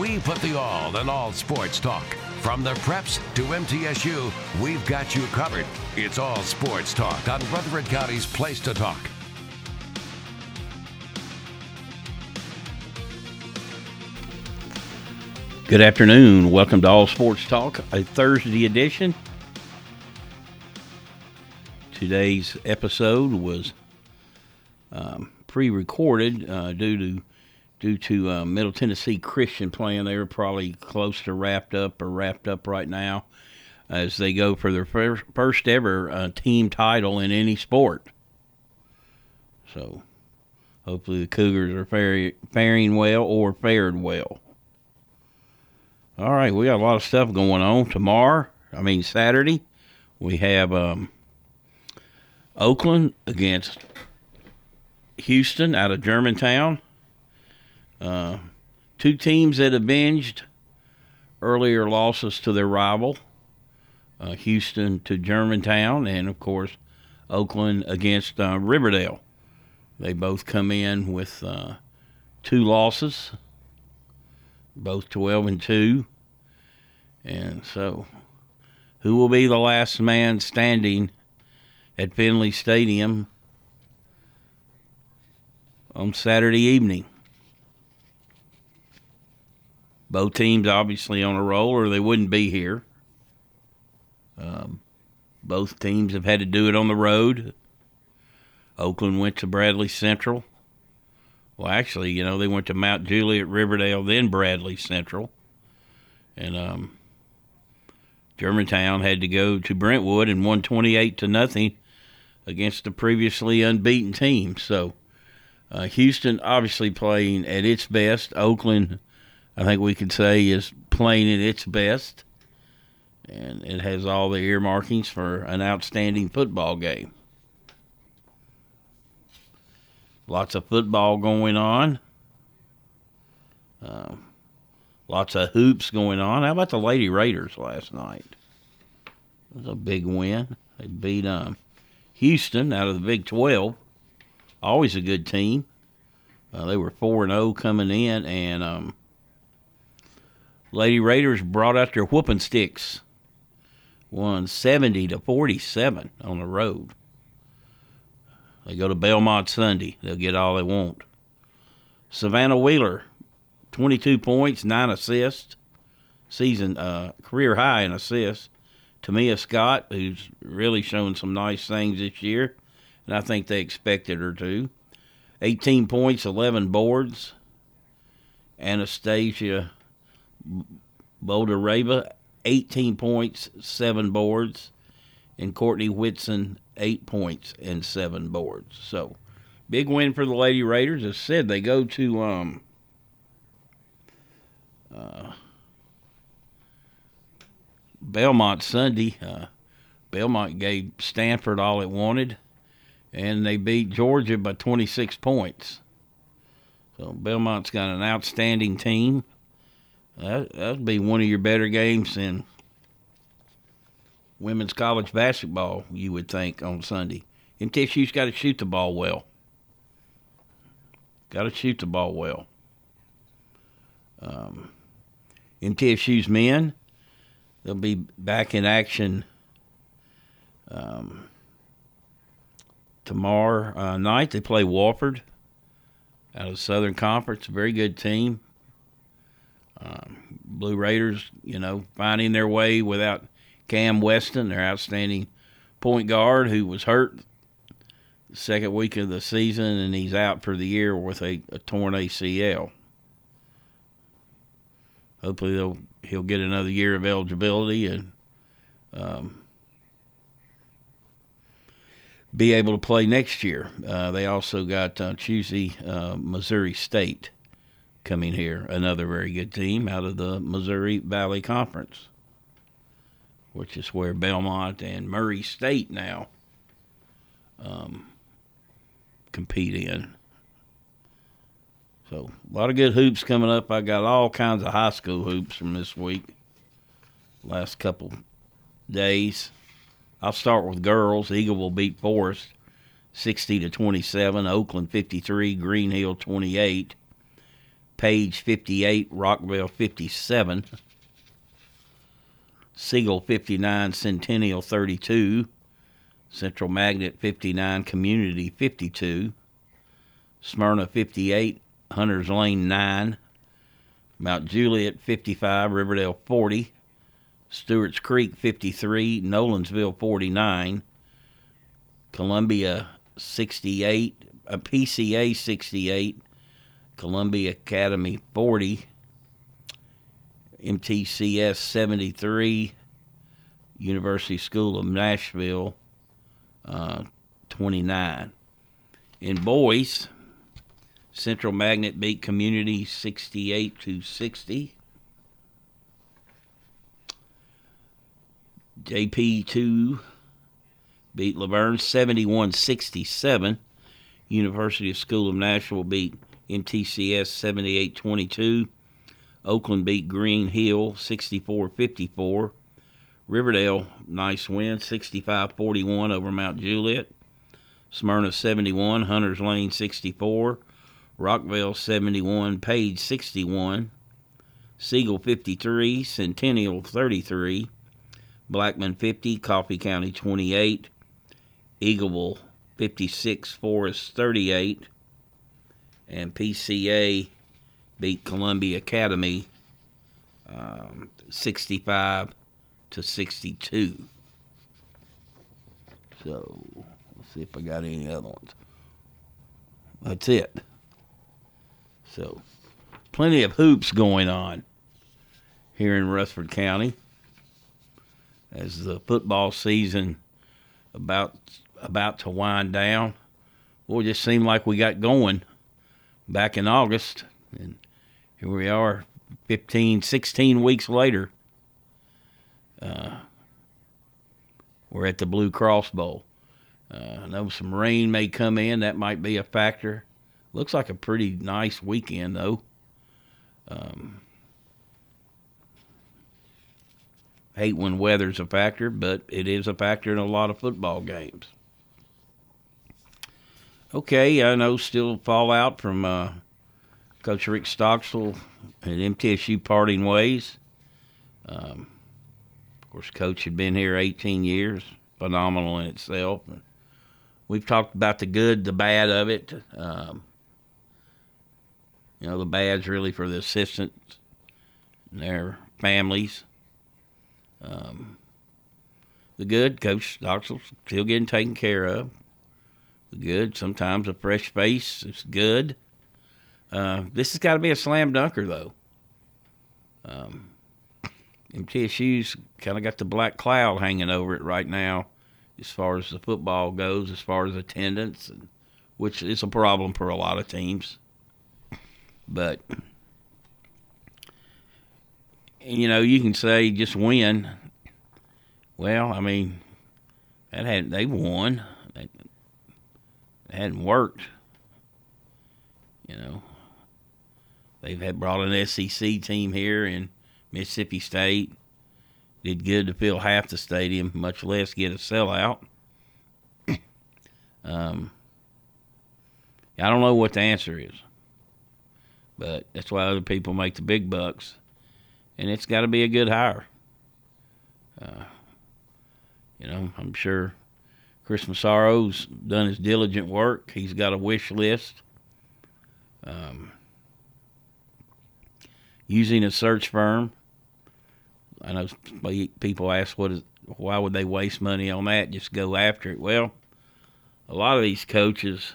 We put the all in all sports talk. From the preps to MTSU, we've got you covered. It's all sports talk on Rutherford County's Place to Talk. Good afternoon. Welcome to All Sports Talk, a Thursday edition. Today's episode was um, pre-recorded uh, due to due to uh, Middle Tennessee Christian playing. They were probably close to wrapped up or wrapped up right now as they go for their first, first ever uh, team title in any sport. So hopefully the Cougars are fare, faring well or fared well. All right, we got a lot of stuff going on tomorrow. I mean Saturday, we have um, Oakland against Houston out of Germantown. Uh, two teams that avenged earlier losses to their rival, uh, Houston to Germantown, and of course, Oakland against uh, Riverdale. They both come in with uh, two losses, both 12 and 2. And so, who will be the last man standing at Finley Stadium on Saturday evening? Both teams obviously on a roll, or they wouldn't be here. Um, both teams have had to do it on the road. Oakland went to Bradley Central. Well, actually, you know, they went to Mount Juliet, Riverdale, then Bradley Central. And um, Germantown had to go to Brentwood and won 28 to nothing against the previously unbeaten team. So uh, Houston obviously playing at its best. Oakland I think we could say is playing at its best, and it has all the earmarkings for an outstanding football game. Lots of football going on. Uh, lots of hoops going on. How about the Lady Raiders last night? It was a big win. They beat um, Houston out of the Big 12. Always a good team. Uh, they were 4 and 0 coming in, and um, Lady Raiders brought out their whooping sticks, won 70 to 47 on the road. They go to Belmont Sunday. They'll get all they want. Savannah Wheeler, 22 points, 9 assists, season uh, career high in assists. Tamia Scott, who's really shown some nice things this year, and I think they expected her to. 18 points, 11 boards. Anastasia Boldyreva, 18 points, 7 boards. And Courtney Whitson, 8 points and 7 boards. So, big win for the Lady Raiders. As said, they go to um, uh, Belmont Sunday. Uh, Belmont gave Stanford all it wanted, and they beat Georgia by 26 points. So Belmont's got an outstanding team. That that'd be one of your better games than women's college basketball. You would think on Sunday. MTSU's got to shoot the ball well. Got to shoot the ball well. Um, MTSU's men, they'll be back in action um, tomorrow uh, night. They play Wofford out of the Southern Conference. A very good team. Um, Blue Raiders, you know, finding their way without Cam Weston, their outstanding point guard who was hurt the second week of the season, and he's out for the year with a, a torn ACL. Hopefully, they'll he'll get another year of eligibility and um, be able to play next year. Uh, they also got uh, Tuesday, uh, Missouri State coming here, another very good team out of the Missouri Valley Conference, which is where Belmont and Murray State now um, compete in. So a lot of good hoops coming up. I got all kinds of high school hoops from this week, last couple days. I'll start with girls. Eagleville beat Forest 60 to 27. Oakland 53, Green Hill 28. Page 58, Rockville 57. Siegel 59, Centennial 32. Central Magnet 59, Community 52. Smyrna 58, Hunters Lane 9. Mount Juliet 55, Riverdale 40. Stewart's Creek 53, Nolensville 49. Columbia 68, uh, a PCA 68, Columbia Academy 40, MTCS 73, University School of Nashville uh, 29. In boys, Central Magnet beat Community 68 to 60. JP2 beat La Vergne 71 67. University School of Nashville beat MTCS 78 22. Oakland beat Green Hill 64 54. Riverdale, nice win 65 41 over Mount Juliet. Smyrna 71, Hunters Lane 64. Rockville 71, Page 61. Siegel 53, Centennial 33. Blackman 50, Coffee County 28. Eagleville 56, Forest 38. And PCA beat Columbia Academy um, 65 to 62. So let's see if I got any other ones. That's it. So plenty of hoops going on here in Rutherford County as the football season about about to wind down. Boy, it just seemed like we got going back in August, and here we are 15, 16 weeks later. Uh, we're at the Blue Cross Bowl. Uh, I know some rain may come in. That might be a factor. Looks like a pretty nice weekend, though. Um, hate when weather's a factor, but it is a factor in a lot of football games. Okay, I know still fallout from uh, Coach Rick Stockstill and MTSU parting ways. Um, of course, Coach had been here 18 years, phenomenal in itself. We've talked about the good, the bad of it. Um, you know, the bad's really for the assistants and their families. Um, the good, Coach Stockstill still getting taken care of. Good, sometimes a fresh face is good. Uh, this has got to be a slam dunker, though. Um, MTSU's kind of got the black cloud hanging over it right now, as far as the football goes, as far as attendance, which is a problem for a lot of teams. But you know, you can say just win. Well, I mean, that had they won. Hadn't worked. You know, they've had brought an SEC team here in Mississippi State. Did good to fill half the stadium, much less get a sellout. um, I don't know what the answer is, but that's why other people make the big bucks, and it's got to be a good hire. Uh, you know, I'm sure Chris Massaro's done his diligent work. He's got a wish list. Um, using a search firm. I know people ask what is why would they waste money on that? Just go after it. Well, a lot of these coaches,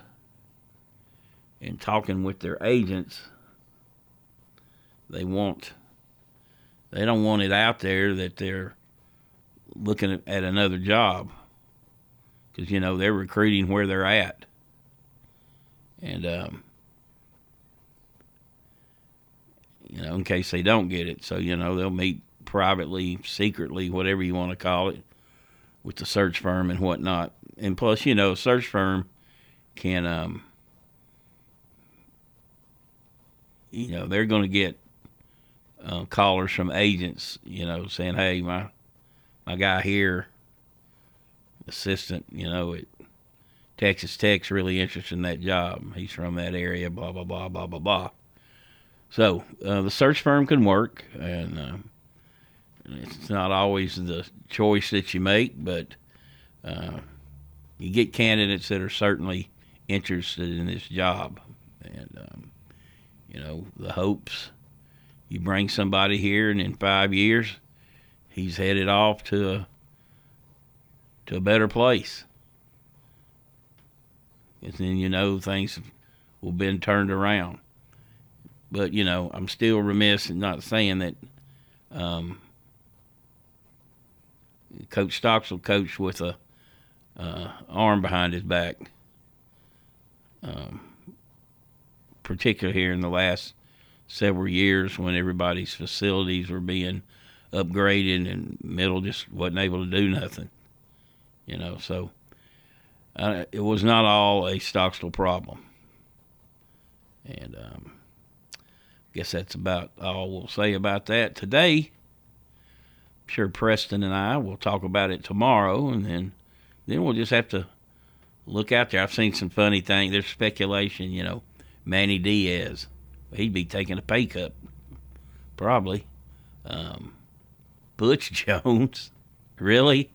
in talking with their agents, they want they don't want it out there that they're looking at, at another job because you know they're recruiting where they're at, and um, you know in case they don't get it, so you know they'll meet privately, secretly, whatever you want to call it, with the search firm and whatnot. And plus, you know, a search firm can, um, you know, they're going to get uh, callers from agents, you know, saying, "Hey, my my guy here, assistant, you know, at Texas Tech's really interested in that job. He's from that area, blah blah blah blah blah blah." So uh, the search firm can work, and uh, it's not always the choice that you make, but uh, you get candidates that are certainly interested in this job, and um, you know the hopes. You bring somebody here, and in five years, he's headed off to a to a better place. And then you know things will been turned around. But you know, I'm still remiss in not saying that um, Coach Stockstill coached with a uh, arm behind his back, um, particularly here in the last several years when everybody's facilities were being upgraded and middle just wasn't able to do nothing. You know, so uh, it was not all a Stockstill problem. And um, I guess that's about all we'll say about that today I'm sure Preston and I will talk about it tomorrow, and then then we'll just have to look out there. I've seen some funny things. There's speculation, you know, Manny Diaz, he'd be taking a pay cut, probably. Um, Butch Jones, really?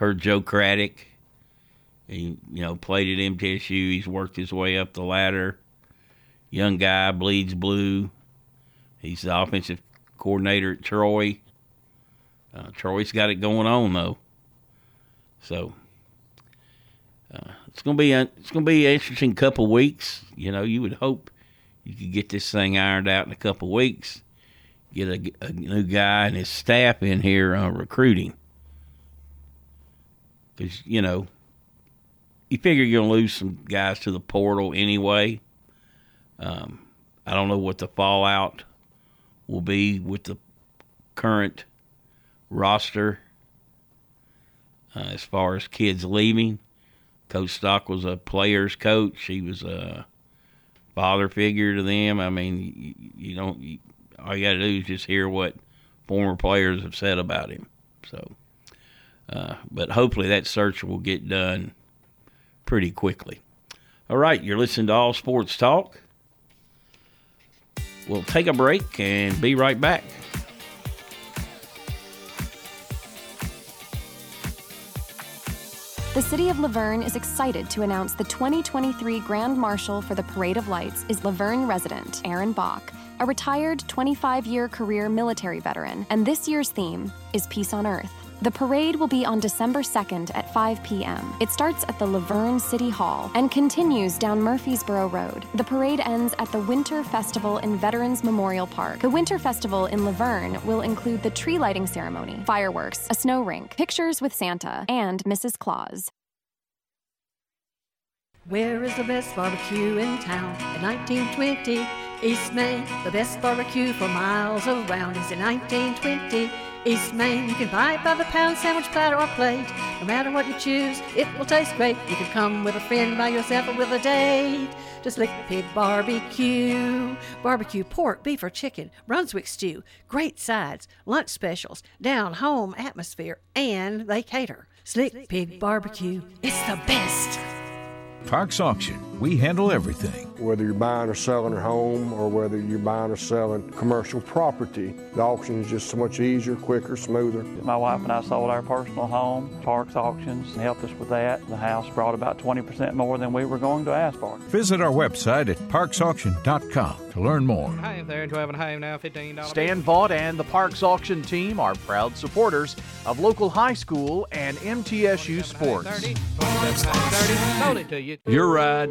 Heard Joe Craddock. He, you know, played at MTSU. He's worked his way up the ladder. Young guy, bleeds blue. He's the offensive coordinator at Troy. Uh, Troy's got it going on though, so uh, it's gonna be a, it's gonna be an interesting couple weeks. You know, you would hope you could get this thing ironed out in a couple weeks. Get a, a, new guy and his staff in here uh, recruiting, because you know you figure you're gonna lose some guys to the portal anyway. Um, I don't know what the fallout will be with the current roster uh, as far as kids leaving. Coach Stock was a player's coach. He was a father figure to them. I mean, you, you don't. You, all you got to do is just hear what former players have said about him. So, uh, but hopefully that search will get done pretty quickly. All right, you're listening to All Sports Talk. We'll take a break and be right back. The City of La Vergne is excited to announce the 2023 Grand Marshal for the Parade of Lights is La Vergne resident Aaron Bach, a retired 25 year career military veteran, and this year's theme is Peace on Earth. The parade will be on December 2nd at 5 p.m. It starts at the La Vergne City Hall and continues down Murfreesboro Road. The parade ends at the Winter Festival in Veterans Memorial Park. The Winter Festival in La Vergne will include the tree lighting ceremony, fireworks, a snow rink, pictures with Santa, and Mrs. Claus. Where is the best barbecue in town? In 1920, East Main, the best barbecue for miles around is in 1920. East Main, you can buy it by the pound, sandwich, platter, or plate. No matter what you choose, it will taste great. You can come with a friend, by yourself, or with a date. Just Slick Pig Barbecue. Barbecue pork, beef, or chicken, Brunswick stew, great sides, lunch specials, down home atmosphere, and they cater. Slick Pig Barbecue, it's the best. Parks Auction we handle everything. Whether you're buying or selling a home or whether you're buying or selling commercial property, the auction is just so much easier, quicker, smoother. My wife and I sold our personal home. Parks Auctions helped us with that. The house brought about 20% more than we were going to ask for. Visit our website at parksauction.com to learn more. Hi there, 12 and a half now, $15. Stan Vaught and the Parks Auction team are proud supporters of local high school and MTSU sports. Your ride,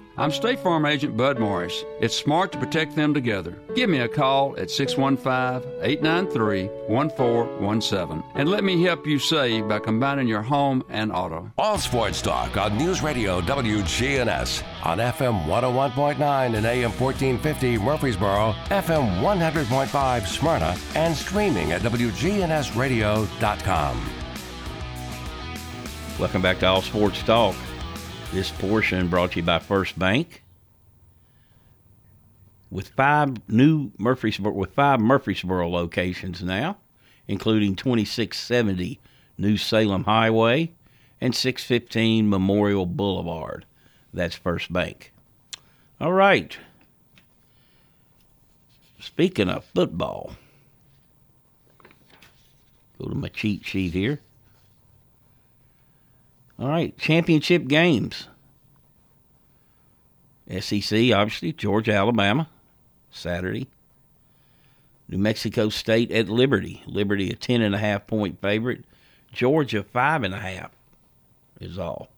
I'm State Farm Agent Bud Morris. It's smart to protect them together. Give me a call at 615 893 1417 and let me help you save by combining your home and auto. All sports talk on News Radio WGNS on FM 101.9 and AM 1450 Murfreesboro, FM 100.5 Smyrna, and streaming at WGNSradio.com. Welcome back to All Sports Talk. This portion brought to you by First Bank. With five new Murfreesboro with five Murfreesboro locations now, including 2670 New Salem Highway and 615 Memorial Boulevard. That's First Bank. All right. Speaking of football, go to my cheat sheet here. All right, championship games. SEC, obviously, Georgia, Alabama, Saturday. New Mexico State at Liberty. Liberty a ten and a half point favorite. Georgia five and a half is all.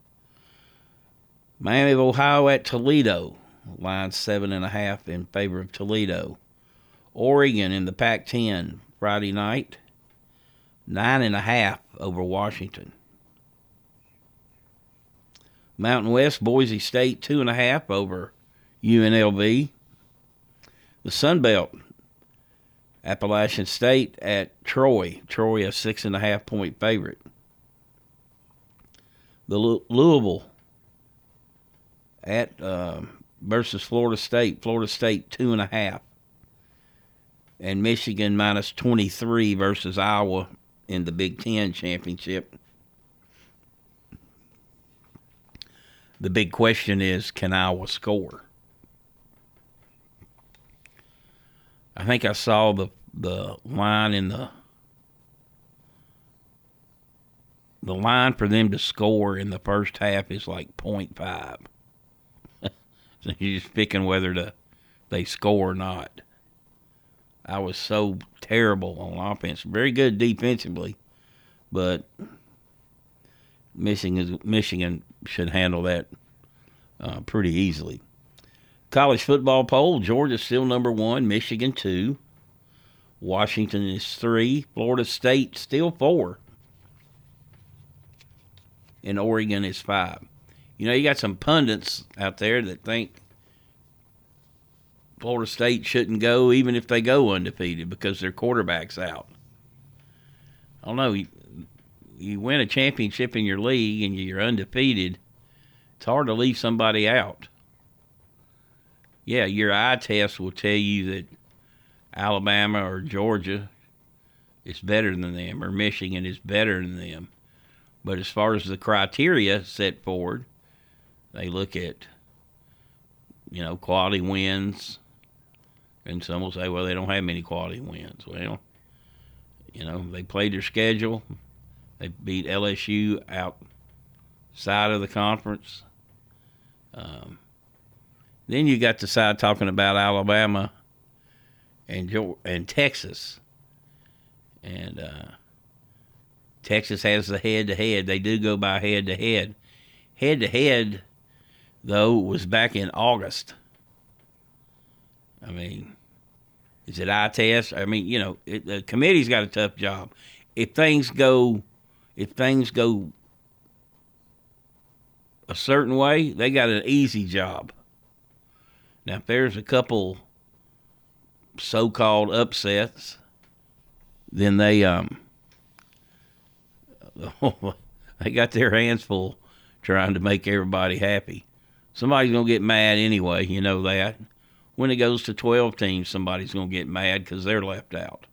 Miami of Ohio at Toledo. Line seven and a half in favor of Toledo. Oregon in the Pac ten Friday night. Nine and a half over Washington. Mountain West, Boise State, two and a half over UNLV. The Sun Belt, Appalachian State at Troy. Troy, a six and a half point favorite. The Louisville at uh, versus Florida State. Florida State, two and a half. And Michigan minus 23 versus Iowa in the Big Ten championship. The big question is can Iowa score? I think I saw the the line in the the line for them to score in the first half is like 0.5. so you're just picking whether to they score or not. I was so terrible on offense. Very good defensively, but missing Michigan Michigan should handle that uh, pretty easily. College football poll: Georgia still number one, Michigan two, Washington is three, Florida State still four, and Oregon is five. You know, you got some pundits out there that think Florida State shouldn't go even if they go undefeated because their quarterback's out. I don't know you win a championship in your league and you're undefeated, it's hard to leave somebody out. Yeah, your eye test will tell you that Alabama or Georgia is better than them or Michigan is better than them. But as far as the criteria set forward, they look at, you know, quality wins. And some will say, well, they don't have many quality wins. Well, you know, they played their schedule. They beat LSU outside of the conference. Um, then you got the side talking about Alabama and and Texas, and uh, Texas has the head to head. They do go by head to head. Head to head, though, was back in August. I mean, is it eye test? I mean, you know, it, the committee's got a tough job. If things go if things go a certain way, they got an easy job. Now, if there's a couple so-called upsets, then they um they got their hands full trying to make everybody happy. Somebody's going to get mad anyway, you know that. When it goes to 12 teams, somebody's going to get mad because they're left out.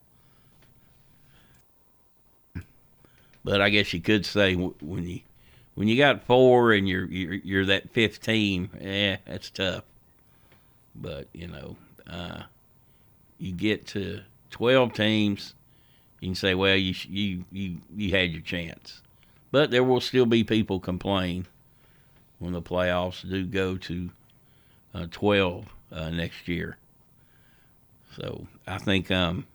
But I guess you could say when you when you got four and you're you're, you're that fifth team, eh, that's tough. But you know, uh, you get to 12 teams, you can say, well, you you you you had your chance. But there will still be people complain when the playoffs do go to uh, 12 uh, next year. So I think um,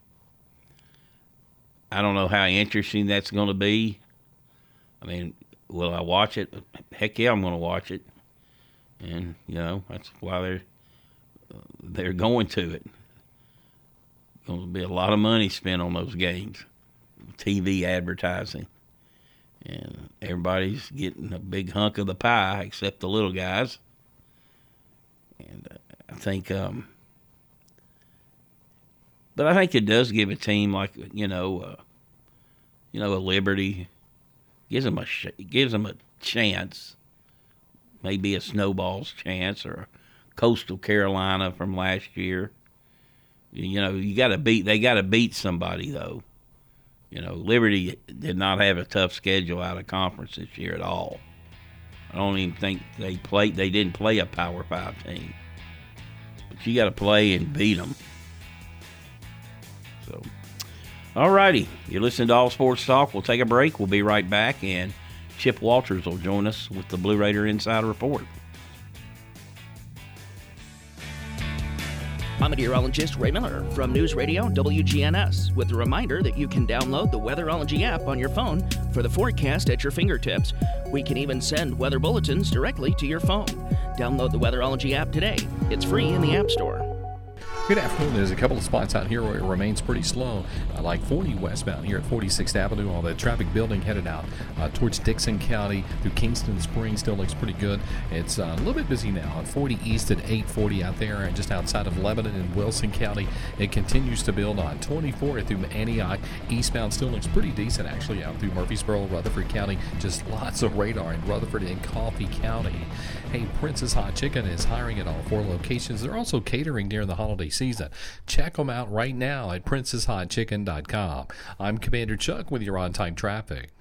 I don't know how interesting that's going to be. I mean, will I watch it? Heck yeah, I'm going to watch it. And you know that's why they're they're going to it. Going to be a lot of money spent on those games, TV advertising, and everybody's getting a big hunk of the pie except the little guys. And uh, I think, um, but I think it does give a team like you know, uh, you know, a Liberty gives them a sh- gives them a chance, maybe a snowball's chance or a Coastal Carolina from last year. You know, you got to beat. They got to beat somebody though. You know, Liberty did not have a tough schedule out of conference this year at all. I don't even think they played. They didn't play a Power Five team. But you got to play and beat them. All righty. You're listening to All Sports Talk. We'll take a break. We'll be right back, and Chip Walters will join us with the Blue Raider Insider Report. I'm meteorologist Ray Miller from News Radio WGNS with a reminder that you can download the Weatherology app on your phone for the forecast at your fingertips. We can even send weather bulletins directly to your phone. Download the Weatherology app today. It's free in the App Store. Good afternoon. There's a couple of spots out here where it remains pretty slow. I like 40 westbound here at 46th Avenue. All the traffic building headed out uh, towards Dickson County through Kingston Springs still looks pretty good. It's uh, a little bit busy now at 40 East at 840 out there and just outside of Lebanon and Wilson County. It continues to build on 24 through Antioch. Eastbound still looks pretty decent actually out through Murfreesboro, Rutherford County. Just lots of radar in Rutherford and Coffee County. Hey, Princess Hot Chicken is hiring at all four locations. They're also catering during the holiday season. Check them out right now at princesshotchicken.com. I'm Commander Chuck with your on time traffic.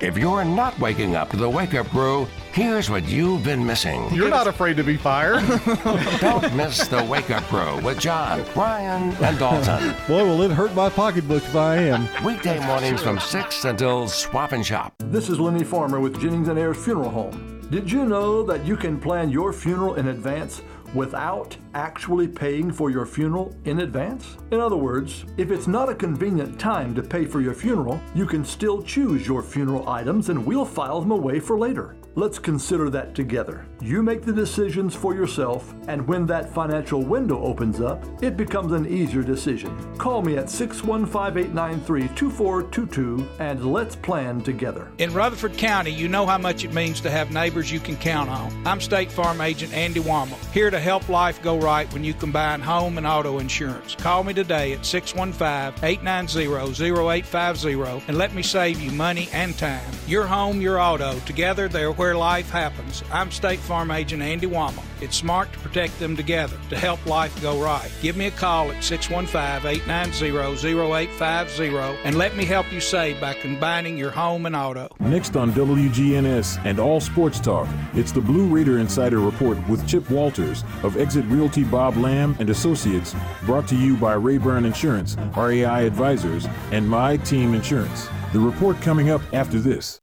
If you're not waking up to the wake up crew, here's what you've been missing. You're not afraid to be fired. Don't miss the wake up crew with John, Brian, and Dalton. Boy, will it hurt my pocketbook if I am. Weekday mornings from 6 until swap and shop. This is Lenny Farmer with Jennings and Ayers Funeral Home. Did you know that you can plan your funeral in advance without actually paying for your funeral in advance? In other words, if it's not a convenient time to pay for your funeral, you can still choose your funeral items and we'll file them away for later. Let's consider that together. You make the decisions for yourself, and when that financial window opens up, it becomes an easier decision. Call me at 615 893 2422 and let's plan together. In Rutherford County, you know how much it means to have neighbors you can count on. I'm State Farm Agent Andy Womack, here to help life go right when you combine home and auto insurance. Call me today at 615 890 0850 and let me save you money and time. Your home, your auto, together they're where life happens. I'm State Farm Agent Andy Womack. It's smart to protect them together to help life go right. Give me a call at 615-890-0850 and let me help you save by combining your home and auto. Next on WGNS and All Sports Talk, it's the Blue Raider Insider Report with Chip Walters of Exit Realty Bob Lamb and Associates, brought to you by Rayburn Insurance, RAI Advisors, and My Team Insurance. The report coming up after this.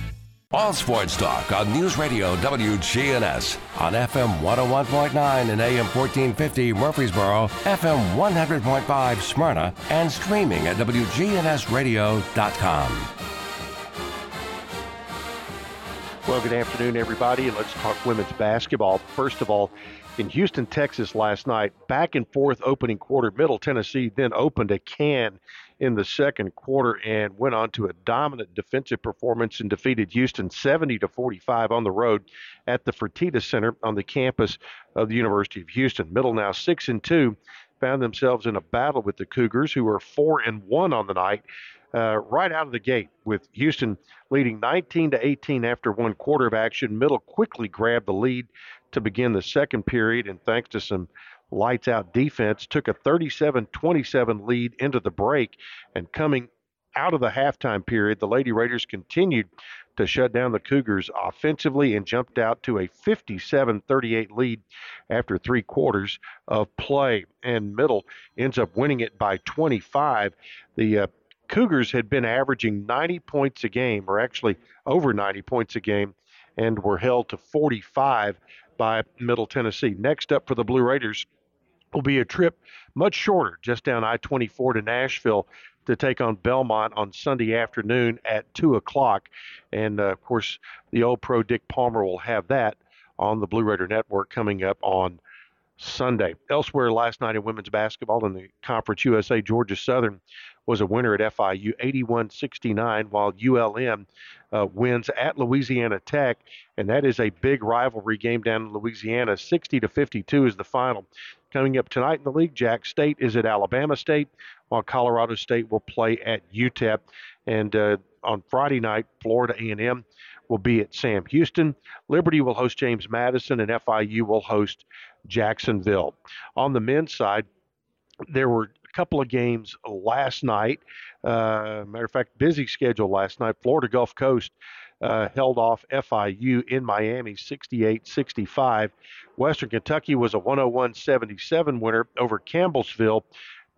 All Sports Talk on News Radio WGNS on FM 101.9 and AM 1450 Murfreesboro, FM 100.5 Smyrna, and streaming at WGNSradio.com. Well, good afternoon, everybody, and let's talk women's basketball. First of all, in Houston, Texas last night, back and forth opening quarter, Middle Tennessee then opened a can in the second quarter and went on to a dominant defensive performance and defeated Houston 70 to 45 on the road at the Fertitta Center on the campus of the University of Houston. Middle now 6 and 2 found themselves in a battle with the Cougars who were 4 and 1 on the night uh, right out of the gate with Houston leading 19 to 18 after one quarter of action. Middle quickly grabbed the lead to begin the second period, and thanks to some lights out defense, took a 37 27 lead into the break. And coming out of the halftime period, the Lady Raiders continued to shut down the Cougars offensively and jumped out to a 57 38 lead after three quarters of play. And Middle ends up winning it by 25. The uh, Cougars had been averaging 90 points a game, or actually over 90 points a game, and were held to 45 by Middle Tennessee. Next up for the Blue Raiders will be a trip much shorter, just down I 24 to Nashville to take on Belmont on Sunday afternoon at 2 o'clock. And uh, of course, the old pro Dick Palmer will have that on the Blue Raider Network coming up on Sunday. Elsewhere last night in women's basketball in the Conference USA, Georgia Southern was a winner at FIU 81 69, while ULM uh, wins at Louisiana Tech. And that is a big rivalry game down in Louisiana. 60 to 52 is the final. Coming up tonight in the league, Jack State is at Alabama State, while Colorado State will play at UTEP. And uh, on Friday night, Florida A&M will be at Sam Houston. Liberty will host James Madison, and FIU will host Jacksonville. On the men's side, there were couple of games last night. Uh, matter of fact, busy schedule last night. Florida Gulf Coast uh, held off FIU in Miami 68 65. Western Kentucky was a 101 77 winner over Campbellsville.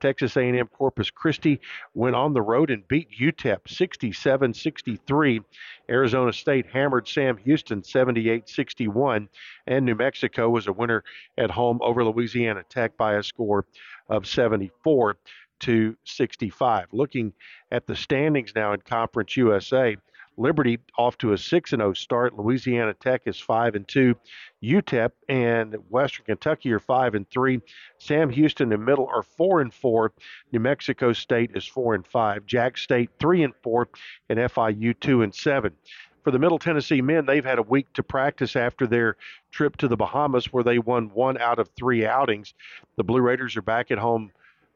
Texas A&M Corpus Christi went on the road and beat UTEP 67-63. Arizona State hammered Sam Houston 78-61 and New Mexico was a winner at home over Louisiana Tech by a score of 74 to 65. Looking at the standings now in Conference USA, Liberty off to a 6 0 start. Louisiana Tech is 5 and 2. UTEP and Western Kentucky are 5 and 3. Sam Houston and Middle are 4 and 4. New Mexico State is 4 and 5. Jack State 3 and 4 and FIU 2 and 7 for the Middle Tennessee men, they've had a week to practice after their trip to the Bahamas, where they won one out of three outings. The Blue Raiders are back at home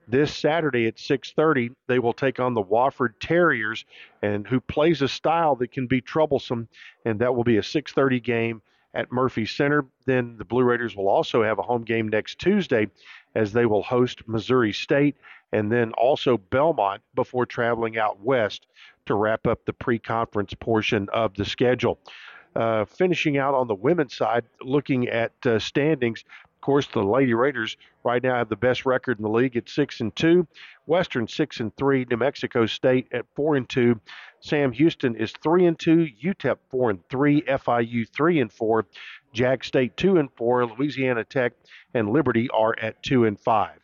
this Saturday at 6:30. They will take on the Wofford Terriers, and who plays a style that can be troublesome, and that will be a 6:30 game at Murphy Center. Then the Blue Raiders will also have a home game next Tuesday, as they will host Missouri State and then also Belmont before traveling out west to wrap up the pre conference portion of the schedule. Uh, finishing out on the women's side, looking at uh, standings. Of course, the Lady Raiders right now have the best record in the league at six and two. Western six and three. New Mexico State at four and two. Sam Houston is three and two. UTEP four and three. FIU three and four. Jack State two and four. Louisiana Tech and Liberty are at two and five.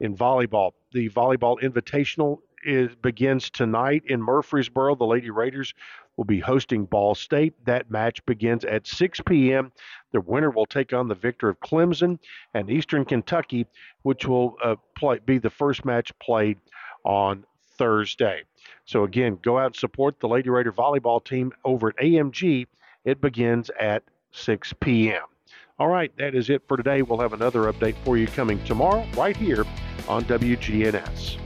In volleyball, the volleyball invitational is begins tonight in Murfreesboro. The Lady Raiders will be hosting Ball State. That match begins at 6 p.m. The winner will take on the victor of Clemson and Eastern Kentucky, which will uh, play, be the first match played on Thursday. So again, go out and support the Lady Raider volleyball team over at AMG. It begins at 6 p.m. All right, that is it for today. We'll have another update for you coming tomorrow right here on WGNS.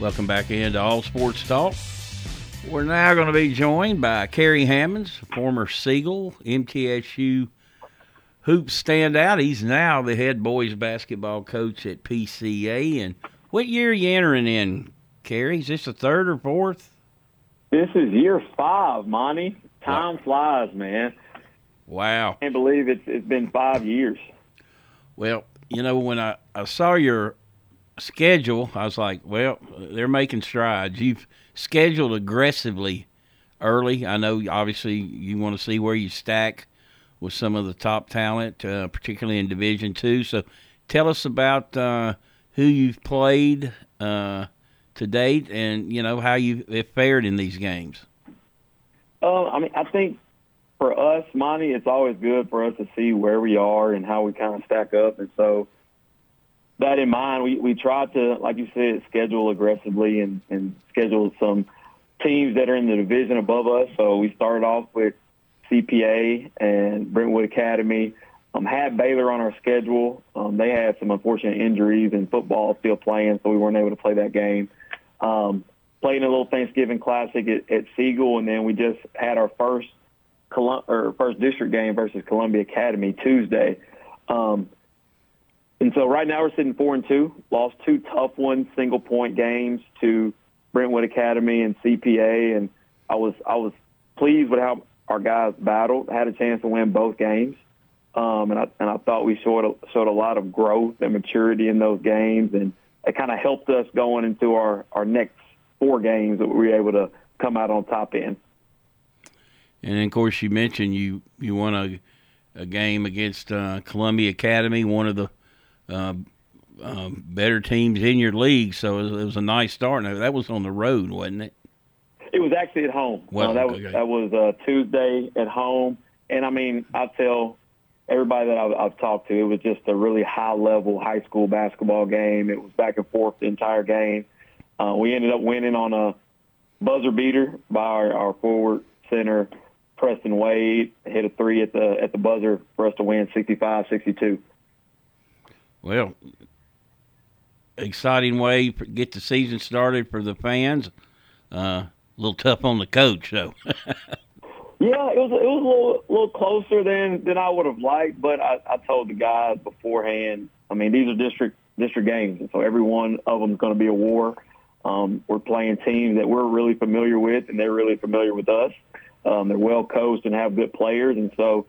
Welcome back into All Sports Talk. We're now going to be joined by Kerry Hammonds, former Siegel, MTSU hoop standout. He's now the head boys basketball coach at PCA. And what year are you entering in, Kerry? Is this the third or fourth? This is year five, Monty. Time flies, man. Wow. I Can't believe it's it's been five years. Well, you know, when I, I saw your schedule, I was like, well, they're making strides. You've scheduled aggressively early. I know, obviously, you want to see where you stack with some of the top talent, uh, particularly in Division Two. So, tell us about uh, who you've played uh, to date, and you know how you have fared in these games. Uh, I mean, I think for us, Monty, it's always good for us to see where we are and how we kind of stack up, and so that in mind, we, we tried to, like you said, schedule aggressively and, and schedule some teams that are in the division above us. So we started off with CPA and Brentwood Academy. Um, had Baylor on our schedule. Um, they had some unfortunate injuries and football still playing, so we weren't able to play that game. Um, played a little Thanksgiving Classic at, at Siegel, and then we just had our first Colum- or first district game versus Columbia Academy Tuesday. Um, and so right now we're sitting four and two. Lost two tough ones, single point games to Brentwood Academy and CPA, and I was I was pleased with how our guys battled. Had a chance to win both games, um, and I and I thought we showed a, showed a lot of growth and maturity in those games, and it kind of helped us going into our our next four games that we were able to come out on top in. And of course, you mentioned you you won a a game against uh, Columbia Academy, one of the uh, uh, better teams in your league. So it was, it was, a nice start. That was on the road, wasn't it? It was actually at home. Well, uh, that okay. was that was uh, Tuesday at home, and I mean, I tell everybody that I've, I've talked to, it was just a really high level high school basketball game. It was back and forth the entire game. Uh, we ended up winning on a buzzer beater by our, our forward center Preston Wade hit a three at the at the buzzer for us to win 65-62. Well, exciting way to get the season started for the fans. Uh, a little tough on the coach, though. yeah, it was it was a little little closer than than I would have liked, but I, I told the guys beforehand. I mean, these are district district games, and so every one of them is going to be a war. Um, we're playing teams that we're really familiar with, and they're really familiar with us. Um, they're well coached and have good players, and so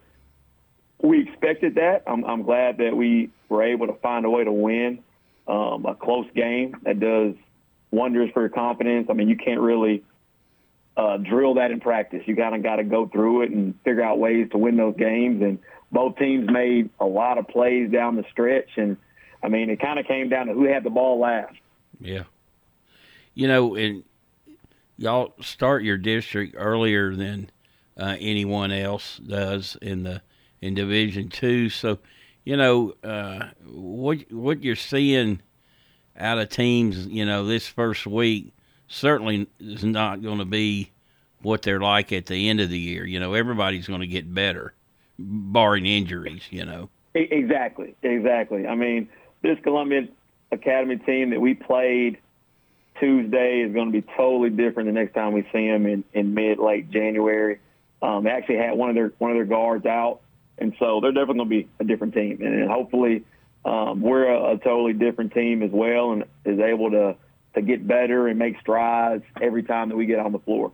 we expected that. I'm, I'm glad that we were able to find a way to win um, a close game. That does wonders for your confidence. I mean, you can't really uh, drill that in practice. You kind of got to go through it and figure out ways to win those games. And both teams made a lot of plays down the stretch, and I mean, it kind of came down to who had the ball last. Yeah, you know, and y'all start your district earlier than uh, anyone else does in the in Division Two. So, you know, uh, what what you're seeing out of teams, you know, this first week certainly is not going to be what they're like at the end of the year. You know, everybody's going to get better, barring injuries. You know. Exactly, exactly. I mean, this Columbia Academy team that we played Tuesday is going to be totally different the next time we see them in, in mid late January. Um, they actually had one of their one of their guards out, and so they're definitely going to be a different team. And, hopefully, um, we're a, a totally different team as well, and is able to to get better and make strides every time that we get on the floor.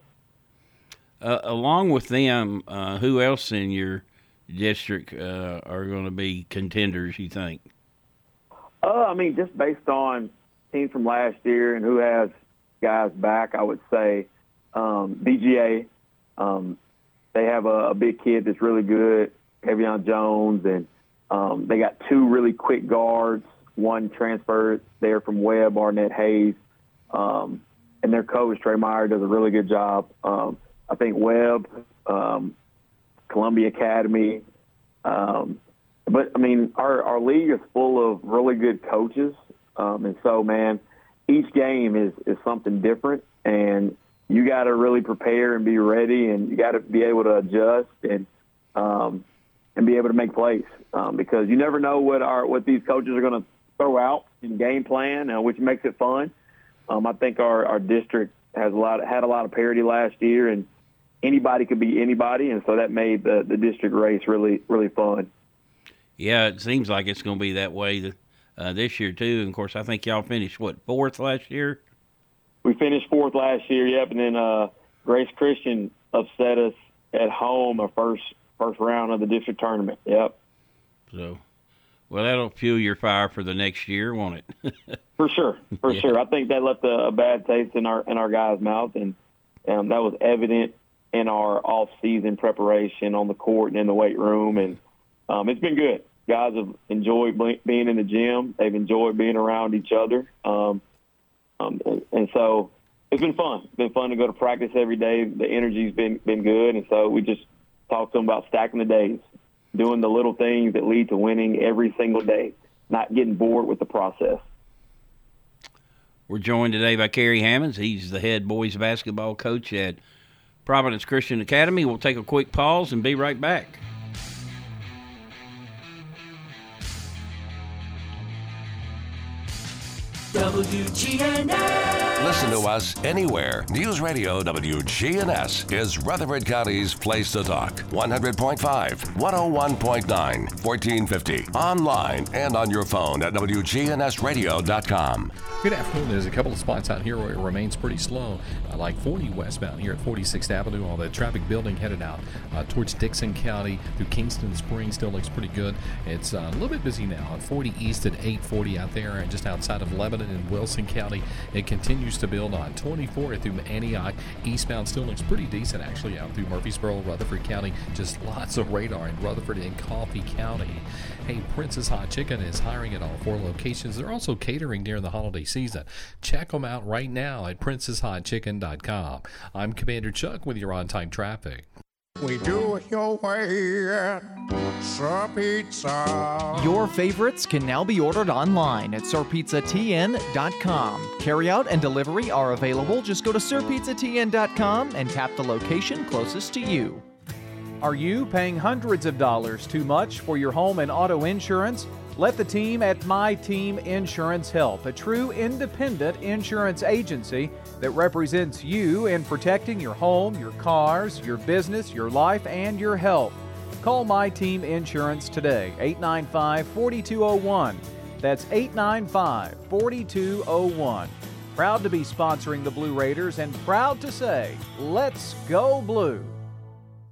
Uh, along with them, uh, who else in your district uh, are going to be contenders? You think? Uh, I mean, just based on teams from last year and who has guys back, I would say um, BGA. Um, they have a, a big kid that's really good, Kevion Jones, and um, they got two really quick guards. One transferred there from Webb, Arnett Hayes, um, and their coach Trey Meyer does a really good job. Um, I think Webb, um, Columbia Academy, um, but I mean our our league is full of really good coaches, um, and so man, each game is is something different, and you got to really prepare and be ready, and you got to be able to adjust and um, and be able to make plays um, because you never know what our what these coaches are going to throw out in game plan, uh, which makes it fun. Um, I think our, our district has a lot had a lot of parity last year, and anybody could be anybody, and so that made the, the district race really really fun. Yeah, it seems like it's going to be that way uh, this year too. And of course, I think y'all finished what fourth last year we finished fourth last year. Yep, and then uh, Grace Christian upset us at home, our first first round of the district tournament. Yep. So, well, that'll fuel your fire for the next year, won't it? for sure, for yeah. sure. I think that left a, a, bad taste in our in our guys' mouth, and um, that was evident in our off season preparation on the court and in the weight room, and um, it's been good. Guys have enjoyed being in the gym. They've enjoyed being around each other. Um, um, and, and so it's been fun. It's been fun to go to practice every day. The energy's been been good, and so we just talked to them about stacking the days, doing the little things that lead to winning every single day, not getting bored with the process. We're joined today by Kerry Hammonds. He's the head boys basketball coach at Providence Christian Academy. We'll take a quick pause and be right back. WGNS. Listen to us anywhere. News Radio WGNS is Rutherford County's place to talk. 100.5, 101.9, 1450. Online and on your phone at WGNSradio.com. Good afternoon. There's a couple of spots out here where it remains pretty slow. Uh, like 40 westbound here at 46th Avenue. All the traffic building headed out uh, towards Dickson County through Kingston Springs still looks pretty good. It's uh, a little bit busy now at 40 East at 840 out there and just outside of Lebanon in Wilson County. It continues to build on 24 through Antioch. Eastbound still looks pretty decent actually out through Murfreesboro, Rutherford County. Just lots of radar in Rutherford and Coffee County. Hey, Princess Hot Chicken is hiring at all four locations. They're also catering during the holiday season. Check them out right now at princesshotchicken.com. I'm Commander Chuck with your on time traffic. We do it your way at Sir Pizza. Your favorites can now be ordered online at sirpizzatn.com. Carryout and delivery are available. Just go to sirpizzatn.com and tap the location closest to you. Are you paying hundreds of dollars too much for your home and auto insurance? Let the team at My Team Insurance help, a true independent insurance agency that represents you in protecting your home, your cars, your business, your life, and your health. Call My Team Insurance today, 895 4201. That's 895 4201. Proud to be sponsoring the Blue Raiders and proud to say, let's go blue.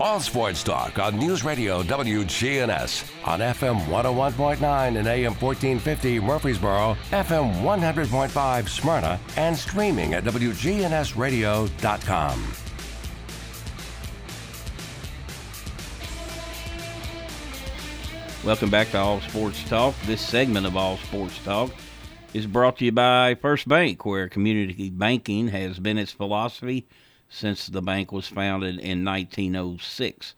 All sports talk on News Radio WGNS on FM 101.9 and AM 1450 Murfreesboro, FM 100.5 Smyrna, and streaming at WGNSradio.com. Welcome back to All Sports Talk. This segment of All Sports Talk is brought to you by First Bank, where community banking has been its philosophy since the bank was founded in 1906.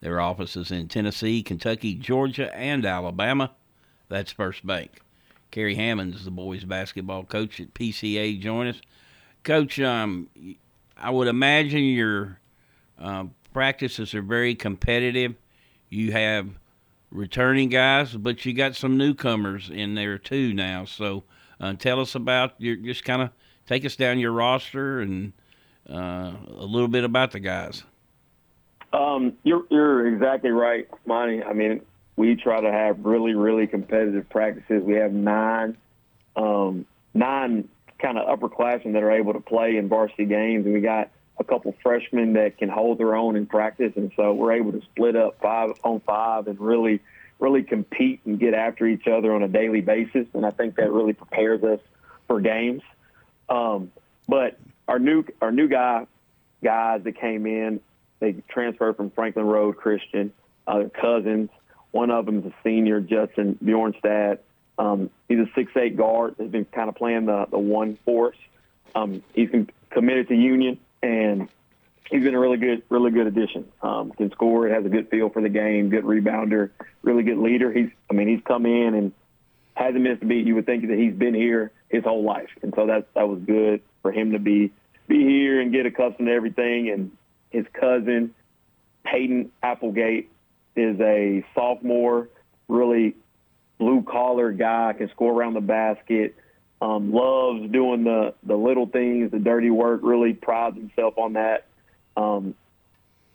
Their offices in Tennessee, Kentucky, Georgia, and Alabama. That's First Bank. Kerry Hammond is the boys basketball coach at PCA. Join us, Coach. Um, I would imagine your uh, practices are very competitive. You have returning guys, but you got some newcomers in there too now. So uh, tell us about your just kind of take us down your roster and uh, a little bit about the guys. Um, you're you're exactly right, Monty. I mean, we try to have really really competitive practices. We have nine um, nine kind of upperclassmen that are able to play in varsity games, and we got a couple freshmen that can hold their own in practice, and so we're able to split up five on five and really really compete and get after each other on a daily basis. And I think that really prepares us for games. Um, but our new our new guy guys that came in, they transferred from Franklin Road Christian. Uh, cousins. One of them is a senior, Justin Bjornstad. Um, he's a six-eight guard. Has been kind of playing the the one force. Um, he's committed to Union, and he's been a really good, really good addition. Um, can score, has a good feel for the game, good rebounder, really good leader. He's, I mean, he's come in and hasn't missed a beat. You would think that he's been here his whole life, and so that that was good for him to be be here and get accustomed to everything. And his cousin Peyton Applegate is a sophomore, really blue collar guy, can score around the basket. Um, loves doing the the little things, the dirty work. Really prides himself on that. Um,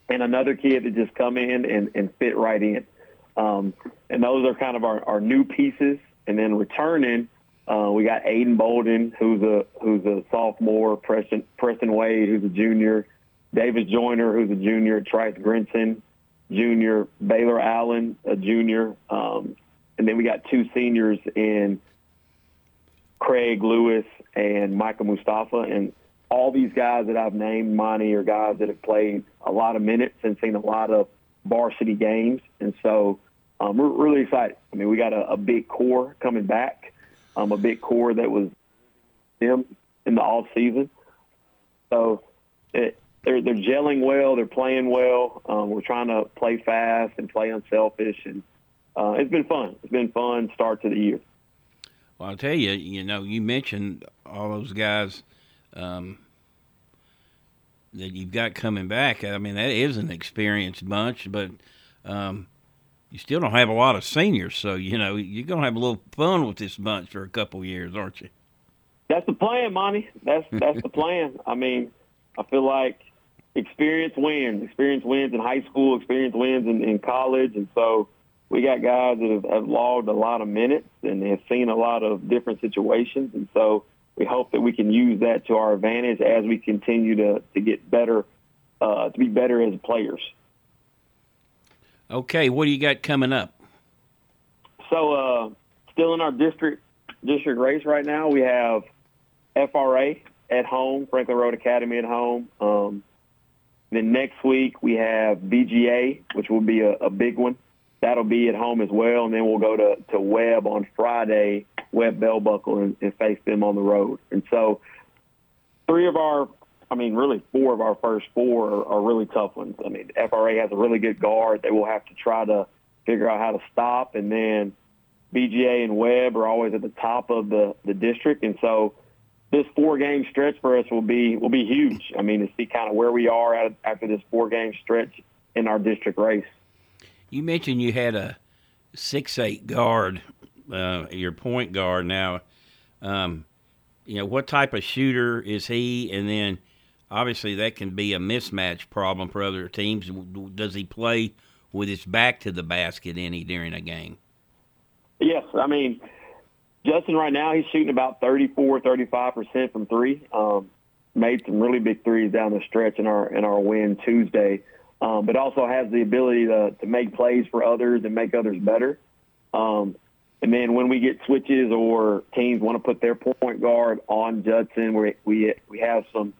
and another kid that just come in and, and fit right in. Um, and those are kind of our, our new pieces. And then returning, uh, we got Aiden Bolden, who's a who's a sophomore, Preston Preston Wade, who's a junior, Davis Joyner, who's a junior, Trice Grinson, junior, Baylor Allen, a junior, um, and then we got two seniors in Craig Lewis and Michael Mustafa, and all these guys that I've named, Monty, are guys that have played a lot of minutes and seen a lot of varsity games, and so um, we're really excited. I mean, we got a, a big core coming back, um, a big core that was them in the off season. So it, they're they're gelling well, they're playing well. Um, we're trying to play fast and play unselfish, and uh, it's been fun. It's been fun start to the year. Well, I'll tell you, you know, you mentioned all those guys um, that you've got coming back. I mean, that is an experienced bunch, but um, you still don't have a lot of seniors. So you know you're gonna have a little fun with this bunch for a couple years, aren't you? That's the plan, Monty. That's that's the plan. I mean, I feel like experience wins. Experience wins in high school. Experience wins in, in college, and so we got guys that have, have logged a lot of minutes and have seen a lot of different situations, and so we hope that we can use that to our advantage as we continue to, to get better, uh, to be better as players. Okay, what do you got coming up? So, uh, still in our district district race right now, we have FRA at home, Franklin Road Academy at home. Um, then next week we have BGA, which will be a, a big one. That'll be at home as well, and then we'll go to, to Webb on Friday Webb Bell Buckle and, and face them on the road. And so, three of our, I mean, really four of our first four are, really tough ones. I mean, FRA has a really good guard. They will have to try to figure out how to stop, and then BGA and Webb are always at the top of the the district, and so this four game stretch for us will be will be huge. I mean, to see kind of where we are after this four game stretch in our district race. You mentioned you had a six eight guard uh, your point guard now. Um, you know, what type of shooter is he? And then obviously that can be a mismatch problem for other teams. Does he play with his back to the basket any during a game? Yes. I mean, Justin right now he's shooting about 34, 35% from three. Um, made some really big threes down the stretch in our in our win Tuesday, um, but also has the ability to, to make plays for others and make others better. Um, and then when we get switches or teams want to put their point guard on Justin, we we we have some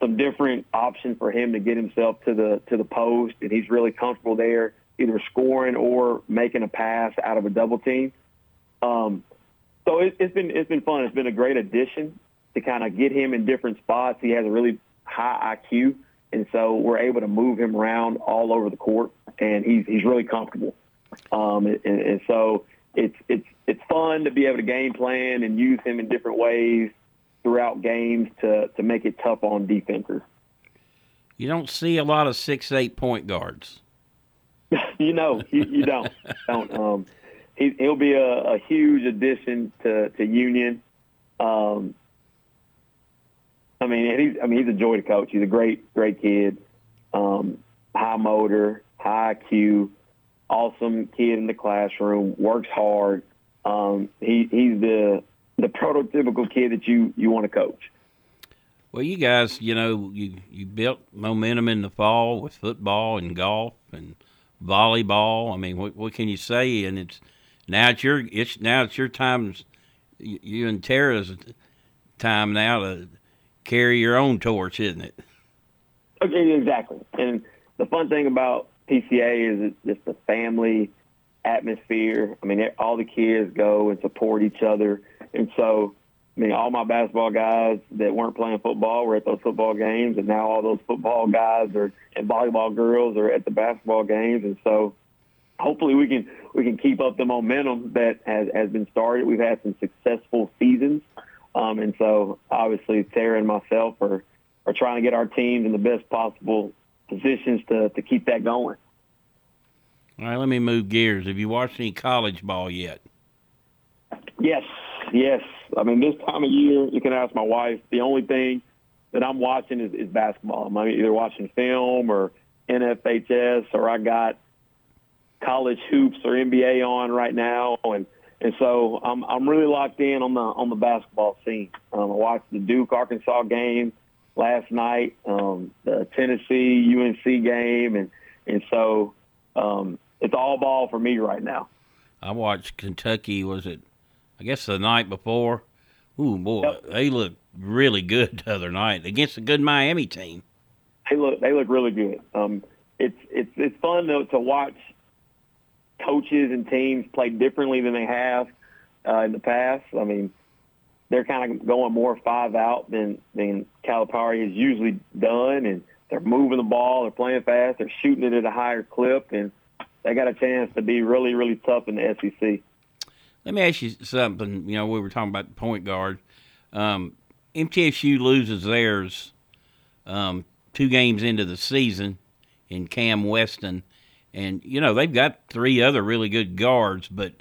some different options for him to get himself to the to the post, and he's really comfortable there, either scoring or making a pass out of a double team. Um, so it, it's been it's been fun. It's been a great addition to kind of get him in different spots. He has a really high IQ, and so we're able to move him around all over the court, and he's he's really comfortable. Um, and, and so it's it's it's fun to be able to game plan and use him in different ways throughout games to to make it tough on defenses. You don't see a lot of six eight point guards. you know, you, you don't don't. Um, he, he'll be a, a huge addition to to Union. Um, I mean, he's I mean he's a joy to coach. He's a great great kid, um, high motor, high IQ, awesome kid in the classroom. Works hard. Um, he he's the the prototypical kid that you you want to coach. Well, you guys, you know, you you built momentum in the fall with football and golf and volleyball. I mean, what what can you say? And it's now it's your it's now it's your time. You and Tara's time now to carry your own torch, isn't it? Okay, exactly. And the fun thing about PCA is it's just the family atmosphere. I mean, all the kids go and support each other, and so I mean, all my basketball guys that weren't playing football were at those football games, and now all those football guys are and volleyball girls are at the basketball games, and so hopefully we can we can keep up the momentum that has has been started. We've had some successful seasons, um, and so obviously Tara and myself are are trying to get our teams in the best possible positions to to keep that going. All right, let me move gears. Have you watched any college ball yet? Yes, yes. I mean, this time of year, you can ask my wife. The only thing that I'm watching is, is basketball. I'm either watching film or NFHS, or I got college hoops or NBA on right now, and and so I'm I'm really locked in on the on the basketball scene. Um, I watched the Duke Arkansas game last night, um, the Tennessee UNC game, and and so um, it's all ball for me right now. I watched Kentucky. Was it I guess the night before. Ooh boy, yep. they looked really good the other night against a good Miami team. They look they look really good. Um, it's it's it's fun though to watch coaches and teams play differently than they have uh, in the past. I mean, they're kind of going more five out than than Calipari has usually done, and they're moving the ball, they're playing fast, they're shooting it at a higher clip, and they got a chance to be really really tough in the SEC. Let me ask you something. You know, we were talking about the point guard. Um, MTSU loses theirs um, two games into the season in Cam Weston, and you know they've got three other really good guards, but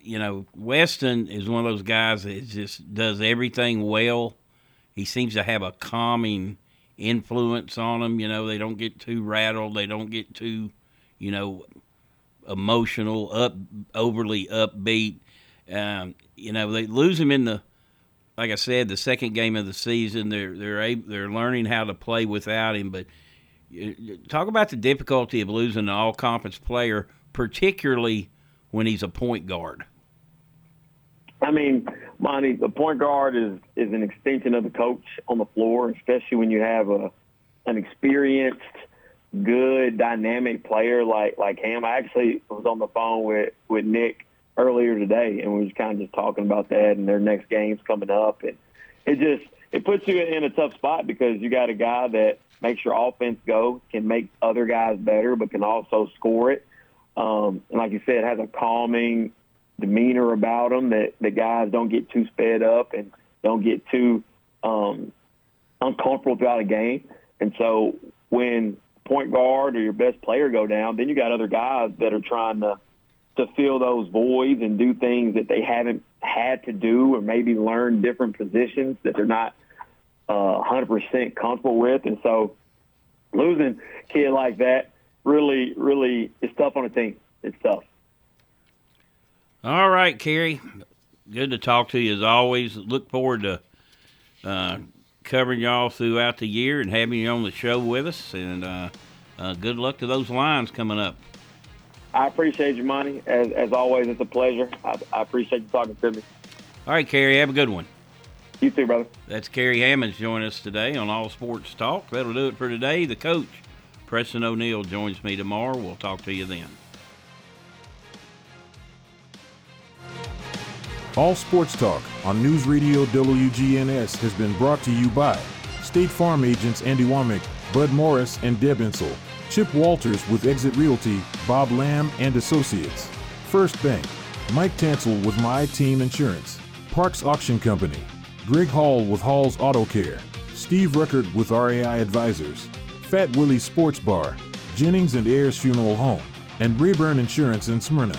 you know Weston is one of those guys that just does everything well. He seems to have a calming influence on them. You know, they don't get too rattled. They don't get too, you know, emotional, up overly upbeat. Um, you know, they lose him in the like I said, the second game of the season. They're they're able, they're learning how to play without him. But talk about the difficulty of losing an all conference player, particularly when he's a point guard. I mean, Monty, the point guard is is an extension of the coach on the floor, especially when you have a an experienced good dynamic player like like him. I actually was on the phone with with Nick earlier today, and we was kind of just talking about that and their next games coming up, and it just it puts you in a tough spot because you got a guy that makes your offense go, can make other guys better, but can also score it. Um, and like you said, has a calming demeanor about him that the guys don't get too sped up and don't get too um, uncomfortable throughout a game. And so when point guard or your best player go down, then you got other guys that are trying to to fill those voids and do things that they haven't had to do or maybe learn different positions that they're not uh, 100% comfortable with. And so losing a kid like that really, really is tough on a team. It's tough. All right, Kerry. Good to talk to you as always. Look forward to uh, covering y'all throughout the year and having you on the show with us. And uh, uh, good luck to those lines coming up. I appreciate you, Monty. As, as always, it's a pleasure. I, I appreciate you talking to me. All right, Kerry, have a good one. You too, brother. That's Kerry Hammonds joining us today on All Sports Talk. That'll do it for today. The coach, Preston O'Neill, joins me tomorrow. We'll talk to you then. All Sports Talk on News Radio WGNS has been brought to you by State Farm agents Andy Womack, Bud Morris, and Deb Insel. Chip Walters with Exit Realty, Bob Lamb and Associates. First Bank, Mike Tansel with My Team Insurance. Parks Auction Company, Greg Hall with Hall's Auto Care. Steve Ruckert with RAI Advisors. Fat Willie Sports Bar, Jennings and Ayers Funeral Home, and Rayburn Insurance in Smyrna.